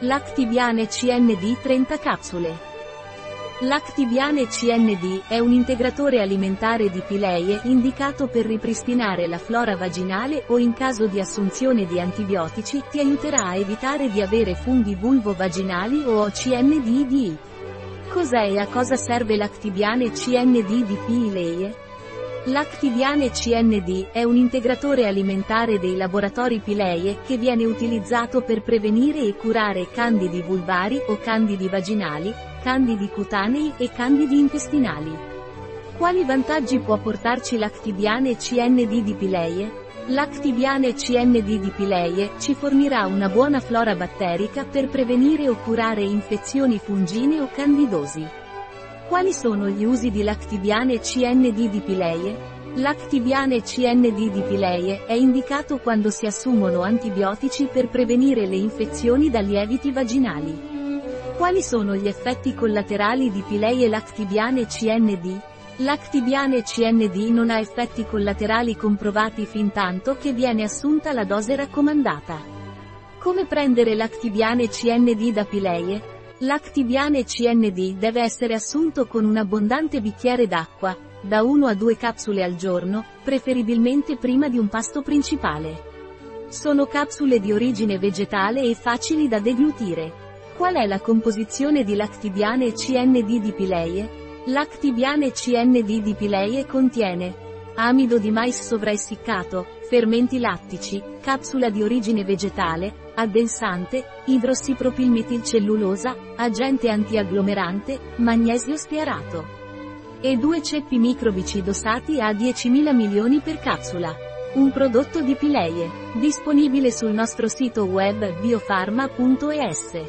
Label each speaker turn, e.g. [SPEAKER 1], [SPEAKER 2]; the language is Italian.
[SPEAKER 1] Lactibiane CND 30 capsule. Lactibiane CND è un integratore alimentare di pileie indicato per ripristinare la flora vaginale o in caso di assunzione di antibiotici ti aiuterà a evitare di avere funghi vulvo-vaginali o CND-DI. Cos'è e a cosa serve Lactibiane CND di pileie? Lactibiane CND è un integratore alimentare dei laboratori Pileie che viene utilizzato per prevenire e curare candidi vulvari o candidi vaginali, candidi cutanei e candidi intestinali. Quali vantaggi può portarci Lactibiane CND di Pileie? Lactibiane CND di Pileie ci fornirà una buona flora batterica per prevenire o curare infezioni fungine o candidosi. Quali sono gli usi di Lactibiane CND di Pileie? Lactibiane CND di Pileie è indicato quando si assumono antibiotici per prevenire le infezioni da lieviti vaginali. Quali sono gli effetti collaterali di Pileie Lactibiane CND? Lactibiane CND non ha effetti collaterali comprovati fin tanto che viene assunta la dose raccomandata. Come prendere Lactibiane CND da Pileie? Lactibiane CND deve essere assunto con un abbondante bicchiere d'acqua, da 1 a 2 capsule al giorno, preferibilmente prima di un pasto principale. Sono capsule di origine vegetale e facili da deglutire. Qual è la composizione di Lactibiane CND di Pileie? Lactibiane CND di Pileie contiene amido di mais sovraessiccato, fermenti lattici, capsula di origine vegetale, addensante, idrossipropilmetilcellulosa, agente antiagglomerante, magnesio stearato. E due ceppi microbici dosati a 10.000 milioni per capsula. Un prodotto di Pileie, disponibile sul nostro sito web biofarma.es.